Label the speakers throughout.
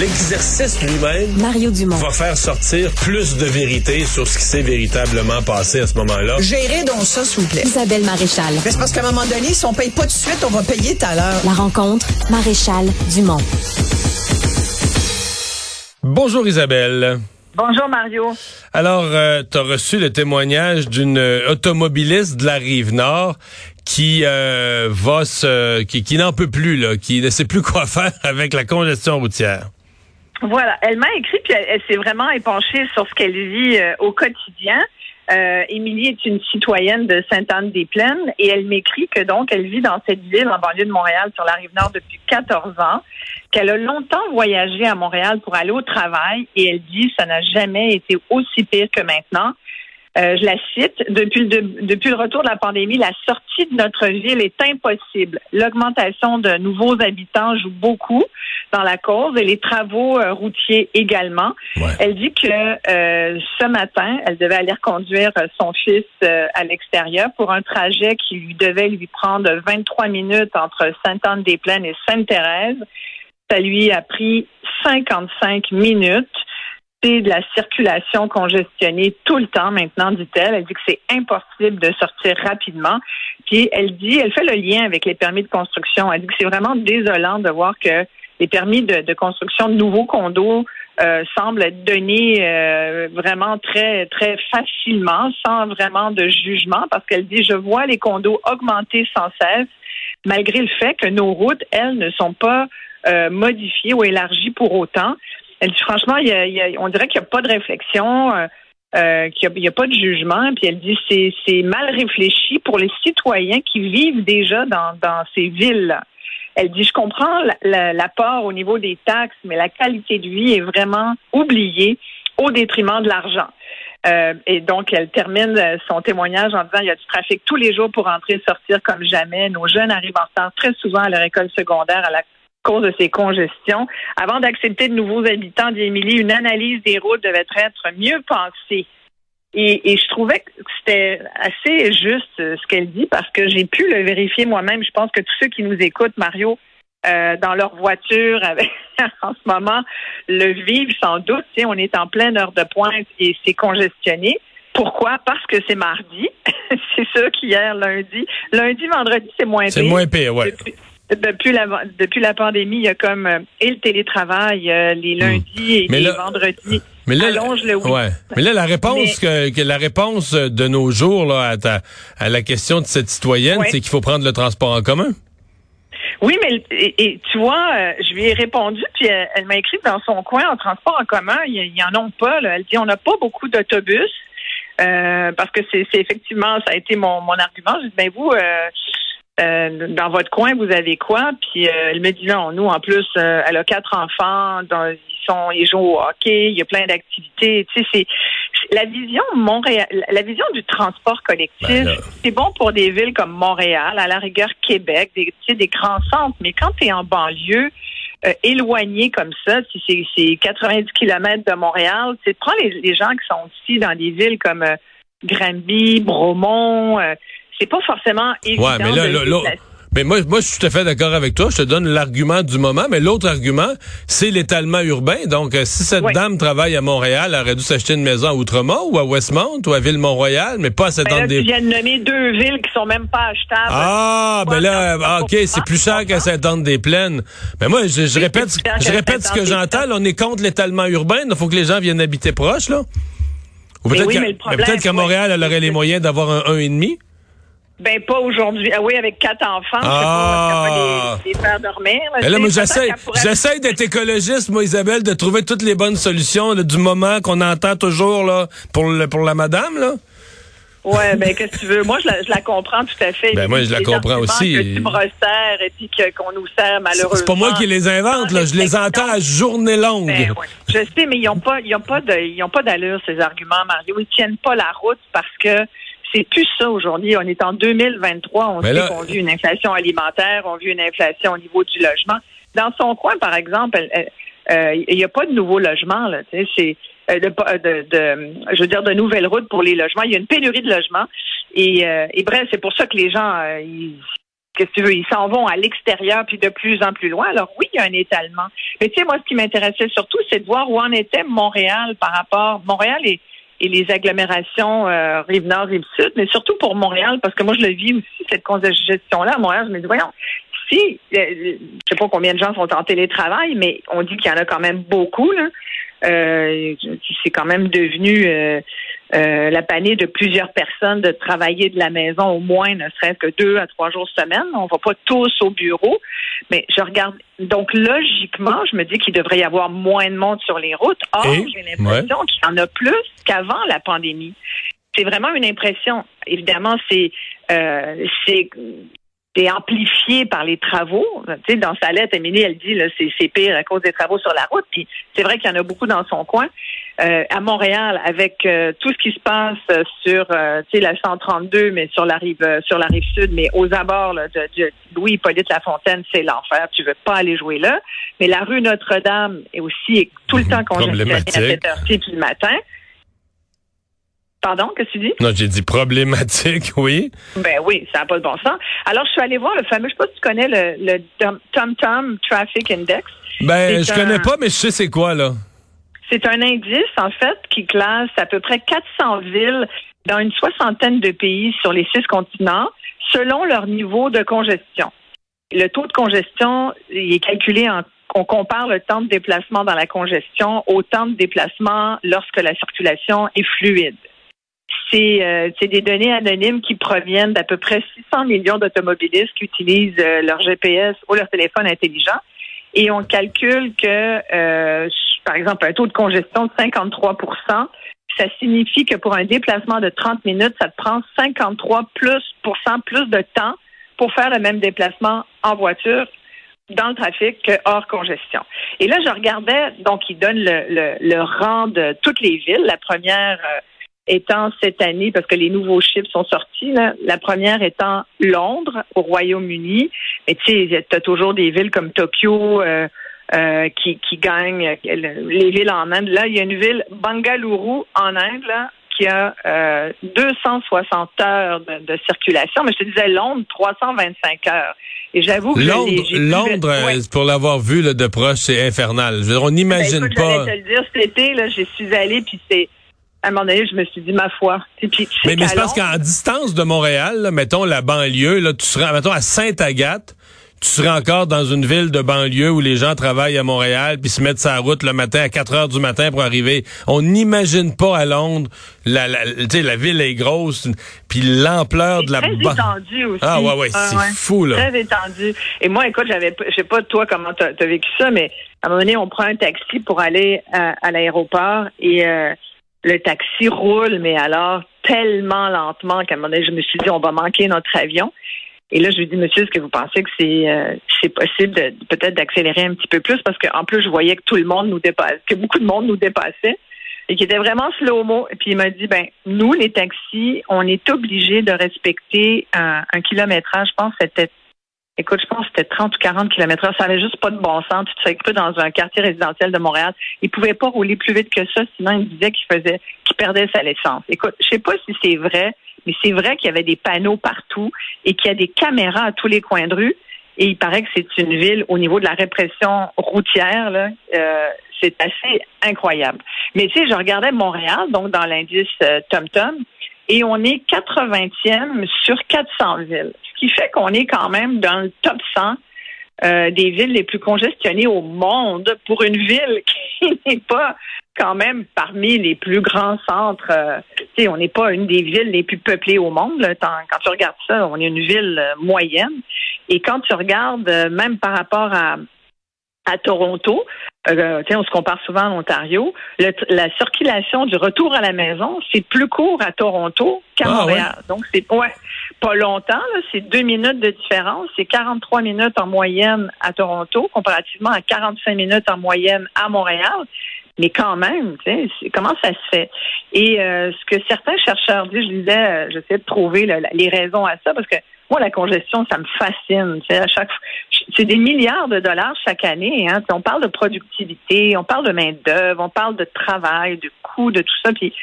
Speaker 1: L'exercice lui-même
Speaker 2: Mario Dumont.
Speaker 1: va faire sortir plus de vérité sur ce qui s'est véritablement passé à ce moment-là.
Speaker 3: Gérez donc ça, s'il vous plaît.
Speaker 2: Isabelle Maréchal.
Speaker 3: Mais c'est parce qu'à un moment donné, si on paye pas tout de suite, on va payer tout à l'heure.
Speaker 2: La rencontre, Maréchal Dumont.
Speaker 1: Bonjour Isabelle.
Speaker 4: Bonjour Mario.
Speaker 1: Alors, euh, tu as reçu le témoignage d'une automobiliste de la rive nord qui euh, va se, qui, qui n'en peut plus là, qui ne sait plus quoi faire avec la congestion routière.
Speaker 4: Voilà, elle m'a écrit puis elle, s'est vraiment épanchée sur ce qu'elle vit euh, au quotidien. Euh, Émilie est une citoyenne de Sainte-Anne-des-Plaines et elle m'écrit que donc elle vit dans cette ville en banlieue de Montréal sur la rive nord depuis 14 ans, qu'elle a longtemps voyagé à Montréal pour aller au travail et elle dit ça n'a jamais été aussi pire que maintenant. Euh, je la cite, depuis le, de- depuis le retour de la pandémie, la sortie de notre ville est impossible. L'augmentation de nouveaux habitants joue beaucoup dans la cause et les travaux euh, routiers également.
Speaker 1: Ouais.
Speaker 4: Elle dit que euh, ce matin, elle devait aller reconduire euh, son fils euh, à l'extérieur pour un trajet qui lui devait lui prendre 23 minutes entre Sainte-Anne-des-Plaines et Sainte-Thérèse. Ça lui a pris 55 minutes. De la circulation congestionnée tout le temps maintenant, dit-elle. Elle dit que c'est impossible de sortir rapidement. Puis elle dit, elle fait le lien avec les permis de construction. Elle dit que c'est vraiment désolant de voir que les permis de, de construction de nouveaux condos euh, semblent être donnés euh, vraiment très très facilement, sans vraiment de jugement, parce qu'elle dit je vois les condos augmenter sans cesse, malgré le fait que nos routes, elles, ne sont pas euh, modifiées ou élargies pour autant. Elle dit franchement, il y a- on dirait qu'il n'y a pas de réflexion. euh, euh, qu'il n'y a, pas de jugement, puis elle dit c'est c'est mal réfléchi pour les citoyens qui vivent déjà dans, ces villes. Elle dit je comprends la- la- l'apport au niveau des taxes, mais la qualité de vie est vraiment oubliée au détriment de l'argent. Euh, et donc, elle termine son témoignage en disant il y a du trafic tous les jours pour entrer et sortir comme jamais. Nos jeunes arrivent en retard très souvent à leur école secondaire à la cause de ces congestions. Avant d'accepter de nouveaux habitants, dit Émilie, une analyse des routes devait être mieux pensée. Et, et je trouvais que c'était assez juste euh, ce qu'elle dit parce que j'ai pu le vérifier moi-même. Je pense que tous ceux qui nous écoutent, Mario, euh, dans leur voiture avec, en ce moment, le vivent sans doute. Tu sais, on est en pleine heure de pointe et c'est congestionné. Pourquoi? Parce que c'est mardi. c'est sûr qu'hier, lundi. Lundi, vendredi, c'est moins
Speaker 1: C'est
Speaker 4: pire.
Speaker 1: moins pire, ouais.
Speaker 4: Depuis, depuis la, depuis la pandémie, il y a comme euh, et le télétravail, euh, les lundis et
Speaker 1: Hmm. Mais
Speaker 4: les
Speaker 1: là-
Speaker 4: vendredis.
Speaker 1: Mais là,
Speaker 4: allonge le
Speaker 1: ouais. Mais là, la réponse que, que la réponse de nos jours là, à, ta- à la question de cette citoyenne,
Speaker 4: Ouais.
Speaker 1: c'est qu'il faut prendre le transport en commun.
Speaker 4: Oui, mais le- et, et tu vois, euh, je lui ai répondu, puis elle, elle m'a écrit dans son coin en transport en commun, il y, il y en ont pas. Là. Elle dit on n'a pas beaucoup d'autobus. euh, parce que c'est c'est effectivement, ça a été mon, mon argument. Je dis, ben vous, euh, dans votre coin, vous avez quoi? Puis euh, elle me dit non, nous, en plus, euh, elle a quatre enfants, dans, ils sont, ils jouent au hockey, il y a plein d'activités. Tu sais, c'est la vision Montréal, la vision du transport collectif,
Speaker 1: Ben
Speaker 4: c'est bon pour des villes comme Montréal, à la rigueur Québec, des, tu sais, des grands centres. Mais quand tu es en banlieue, euh, éloigné comme ça, si c'est c'est 90 kilomètres de Montréal, c'est prends les, les gens qui sont ici dans des villes comme euh, Granby, Bromont, euh, c'est pas forcément évident.
Speaker 1: Ouais, mais là,
Speaker 4: de
Speaker 1: là, mais moi, moi, je suis tout à fait d'accord avec toi. Je te donne l'argument du moment, mais l'autre argument, c'est l'étalement urbain. Donc, euh, si cette
Speaker 4: Oui.
Speaker 1: dame travaille à Montréal, elle aurait dû s'acheter une maison à Outremont ou à Westmount ou à Ville-Mont-Royal, mais pas à cette
Speaker 4: Ben
Speaker 1: des
Speaker 4: tu viens de nommer deux villes qui sont même pas achetables.
Speaker 1: Ah, ben là, ah, ok, c'est plus cher qu'à. Mais moi, je, je
Speaker 4: Oui,
Speaker 1: répète,
Speaker 4: c'est plus cher
Speaker 1: je répète ce que j'entends. On est contre l'étalement urbain. Il faut que les gens viennent habiter proche, là. Ou
Speaker 4: Mais
Speaker 1: peut-être
Speaker 4: oui,
Speaker 1: qu'à-
Speaker 4: mais
Speaker 1: peut-être. Montréal, elle aurait les moyens d'avoir un 1,5.
Speaker 4: Ben pas aujourd'hui. Ah oui, avec quatre enfants,
Speaker 1: Ah.
Speaker 4: je sais pas, de les, faire dormir. là.
Speaker 1: Là, moi, j'essaie, d'être écologiste, moi, Isabelle, de trouver toutes les bonnes solutions là, du moment qu'on entend toujours là pour le, pour la madame, là.
Speaker 4: Ouais, ben qu'est-ce que tu veux? Moi, je la, je la comprends tout à fait.
Speaker 1: Ben, moi, je la comprends aussi.
Speaker 4: Que tu me resserres et puis qu'on nous sert malheureusement.
Speaker 1: C'est pas moi qui les invente, là. Je les entends à journée longue.
Speaker 4: Ben, ouais. Je sais, mais ils n'ont pas, ils ont pas de, ils ont pas d'allure ces arguments, Mario. Ils tiennent pas la route parce que c'est plus ça aujourd'hui. On est en 2023. On
Speaker 1: Mais
Speaker 4: sait
Speaker 1: là-
Speaker 4: qu'on vit une inflation alimentaire, on vit une inflation au niveau du logement. Dans son coin, par exemple, euh, il n'y a pas de nouveaux logements. Là, c'est euh, de, de, de- je veux dire, de nouvelles routes pour les logements. Il y a une pénurie de logements. Et, euh, et bref, c'est pour ça que les gens, euh, ils, qu'est-ce que tu veux, ils s'en vont à l'extérieur puis de plus en plus loin. Alors oui, il y a un étalement. Mais tu sais, moi, ce qui m'intéressait surtout, c'est de voir où en était Montréal par rapport. Montréal et, et les agglomérations euh, Rive-Nord, Rive-Sud, mais surtout pour Montréal, parce que moi, je le vis aussi, cette congestion-là à Montréal. Je me dis, voyons, si, euh, je sais pas combien de gens sont en télétravail, mais on dit qu'il y en a quand même beaucoup, là. Euh, c'est quand même devenu euh, euh, la panier de plusieurs personnes de travailler de la maison au moins ne serait-ce que deux à trois jours semaine. On va pas tous au bureau, mais je regarde. Donc logiquement, je me dis qu'il devrait y avoir moins de monde sur les routes. Or, j'ai l'impression qu'il y en a plus qu'avant la pandémie. C'est vraiment une impression. Évidemment, c'est euh, c'est c'est amplifié par les travaux. Tu sais, dans sa lettre, Émilie, elle dit là, c'est, c'est pire à cause des travaux sur la route. Puis c'est vrai qu'il y en a beaucoup dans son coin. Euh, à Montréal, avec euh, tout ce qui se passe sur euh, tu sais, la 132, mais sur la rive sur la rive sud, mais aux abords de, de Louis Hippolyte Lafontaine, c'est l'enfer. Tu veux pas aller jouer là. Mais la rue Notre-Dame est aussi tout le temps congestionnée à cette heure-ci le matin. Pardon, qu'est-ce que tu dis?
Speaker 1: Non, j'ai dit problématique, oui.
Speaker 4: Ben oui, ça n'a pas de bon sens. Alors, je suis allée voir le fameux, je sais pas si tu connais le, le TomTom Traffic Index.
Speaker 1: Ben, je connais pas, mais je sais c'est quoi, là.
Speaker 4: C'est un indice, en fait, qui classe à peu près 400 villes dans une soixantaine de pays sur les six continents, selon leur niveau de congestion. Le taux de congestion il est calculé en on compare le temps de déplacement dans la congestion au temps de déplacement lorsque la circulation est fluide. Euh, c'est des données anonymes qui proviennent d'à peu près 600 millions d'automobilistes qui utilisent euh, leur GPS ou leur téléphone intelligent. Et on calcule que, euh, par exemple, un taux de congestion de 53% ça signifie que pour un déplacement de 30 minutes, ça te prend 53 plus, plus de temps pour faire le même déplacement en voiture dans le trafic que hors congestion. Et là, je regardais, donc, il donne le, le, le rang de toutes les villes. La première, étant cette année, parce que les nouveaux chiffres sont sortis, la première étant Londres, au Royaume-Uni. Mais tu sais, tu as toujours des villes comme Tokyo euh, euh, qui, qui gagnent les villes en Inde. Là, il y a une ville, Bangalore, en Inde, là, qui a euh, 260 heures de, circulation. Mais je te disais, Londres, 325 heures. Et j'avoue que
Speaker 1: Londres, Londres euh, pour l'avoir vu là, de proche, c'est infernal. Je veux dire, on n'imagine ben, pas.
Speaker 4: Je te le dire, cet été, là, j'y suis allée, puis c'est à un moment donné, je me suis dit, ma foi.
Speaker 1: mais mais c'est parce qu'en distance de Montréal, mettons la banlieue, là, tu seras, mettons, à Sainte-Agathe, tu serais encore dans une ville de banlieue où les gens travaillent à Montréal puis se mettent sa route le matin à 4 heures du matin pour arriver. On n'imagine pas à Londres. La, la, la ville est grosse puis l'ampleur de la
Speaker 4: très étendu aussi.
Speaker 1: Ah ouais ouais, c'est fou là.
Speaker 4: Très étendu. Et moi écoute, j'avais je sais pas toi comment tu as, vécu ça mais à un moment donné, on prend un taxi pour aller à, à l'aéroport et euh, le taxi roule, mais alors tellement lentement qu'à un moment donné, je me suis dit, on va manquer notre avion. Et là, je lui dis, monsieur, est-ce que vous pensez que c'est euh, possible de peut-être d'accélérer un petit peu plus? Parce qu'en plus, je voyais que tout le monde nous dépassait, que beaucoup de monde nous dépassait et qui était vraiment slow-mo. Et puis il m'a dit, ben nous, les taxis, on est obligés de respecter un, un kilométrage, je pense, c'était Écoute, je pense que c'était 30 ou 40 km heure. Ça n'avait juste pas de bon sens. Tu te fais peu dans un quartier résidentiel de Montréal. Il pouvait pas rouler plus vite que ça, sinon il disait qu'il faisait, qu'il perdait sa licence. Écoute, je sais pas si c'est vrai, mais c'est vrai qu'il y avait des panneaux partout et qu'il y a des caméras à tous les coins de rue. Et il paraît que c'est une ville au niveau de la répression routière, là, euh, c'est assez incroyable. Mais tu sais, je regardais Montréal, donc dans l'indice euh, TomTom, et on est 80e sur 400 villes qui fait qu'on est quand même dans le top 100 euh, des villes les plus congestionnées au monde pour une ville qui n'est pas quand même parmi les plus grands centres. Euh, on n'est pas une des villes les plus peuplées au monde. Quand tu regardes ça, on est une ville euh, moyenne. Et quand tu regardes, même par rapport à, à Toronto, euh, on se compare souvent à l'Ontario. La circulation du retour à la maison, c'est plus court à Toronto qu'à ah, Montréal. Donc, c'est ouais, pas longtemps, c'est deux minutes de différence. C'est 43 minutes en moyenne à Toronto, comparativement à 45 minutes en moyenne à Montréal. Mais quand même, comment ça se fait? Et euh, ce que certains chercheurs disent, je disais, euh, j'essaie de trouver les raisons à ça, parce que moi, la congestion, ça me fascine. À chaque, c'est des milliards de dollars chaque année. Hein. On parle de productivité, on parle de main d'œuvre, on parle de travail, de coût, de tout ça. Puis,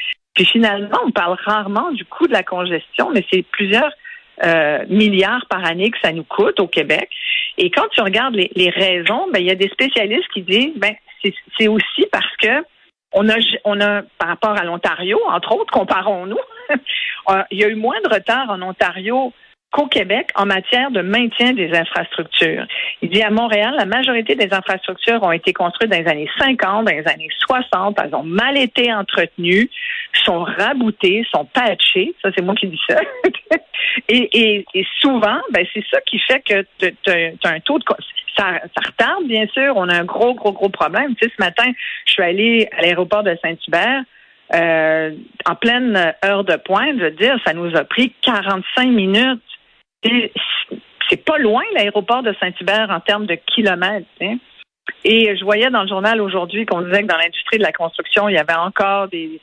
Speaker 4: finalement, on parle rarement du coût de la congestion, mais c'est plusieurs euh, milliards par année que ça nous coûte au Québec. Et quand tu regardes les, les raisons, ben, il y a des spécialistes qui disent ben, c'est aussi parce que on a, on a, par rapport à l'Ontario, entre autres, comparons-nous, il y a eu moins de retard en Ontario qu'au Québec en matière de maintien des infrastructures. Il dit à Montréal, la majorité des infrastructures ont été construites dans les années 50, dans les années 60, elles ont mal été entretenues, sont raboutées, sont patchées. Ça, c'est moi qui dis ça. et, et, souvent, ben, c'est ça qui fait que tu as un taux de... Ça, ça, retarde, bien sûr. On a un gros, gros, gros problème. Tu sais, ce matin, je suis allée à l'aéroport de Saint-Hubert. Euh, en pleine heure de pointe, je veux dire, ça nous a pris 45 minutes c'est pas loin l'aéroport de Saint-Hubert en termes de kilomètres. Et je voyais dans le journal aujourd'hui qu'on disait que dans l'industrie de la construction, il y avait encore des,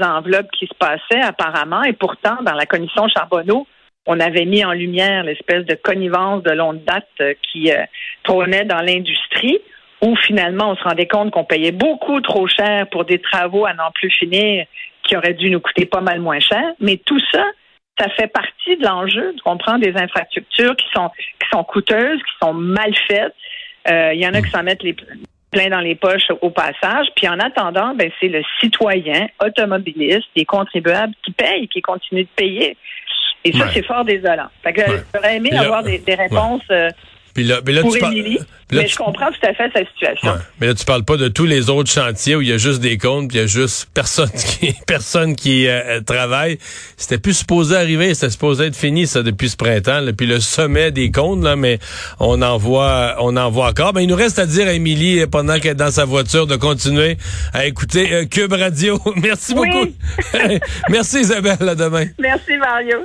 Speaker 4: enveloppes qui se passaient apparemment. Et pourtant, dans la commission Charbonneau, on avait mis en lumière l'espèce de connivence de longue date euh, qui euh, trônait dans l'industrie, où finalement on se rendait compte qu'on payait beaucoup trop cher pour des travaux à n'en plus finir qui auraient dû nous coûter pas mal moins cher. Mais tout ça, ça fait partie de l'enjeu. On prend des infrastructures qui sont qui sont coûteuses, qui sont mal faites. Euh, il y en a qui s'en mettent les plein dans les poches au passage. Puis en attendant, ben c'est le citoyen automobiliste, les contribuables qui payent, qui continuent de payer. Et ça, c'est fort désolant. Fait que j'aurais aimé avoir des, réponses. Euh,
Speaker 1: puis là, mais là,
Speaker 4: pour
Speaker 1: tu
Speaker 4: Émilie, mais je comprends tout à fait sa situation.
Speaker 1: Mais là, tu parles pas de tous les autres chantiers où il y a juste des comptes, puis il y a juste personne qui personne qui euh, travaille. C'était plus supposé arriver, c'était supposé être fini ça depuis ce printemps, là, puis le sommet des comptes là, mais on en voit on en voit encore. Ben, il nous reste à dire à Émilie pendant qu'elle est dans sa voiture de continuer à écouter euh, Cube Radio. Merci beaucoup. Merci Isabelle, à demain.
Speaker 4: Merci Mario.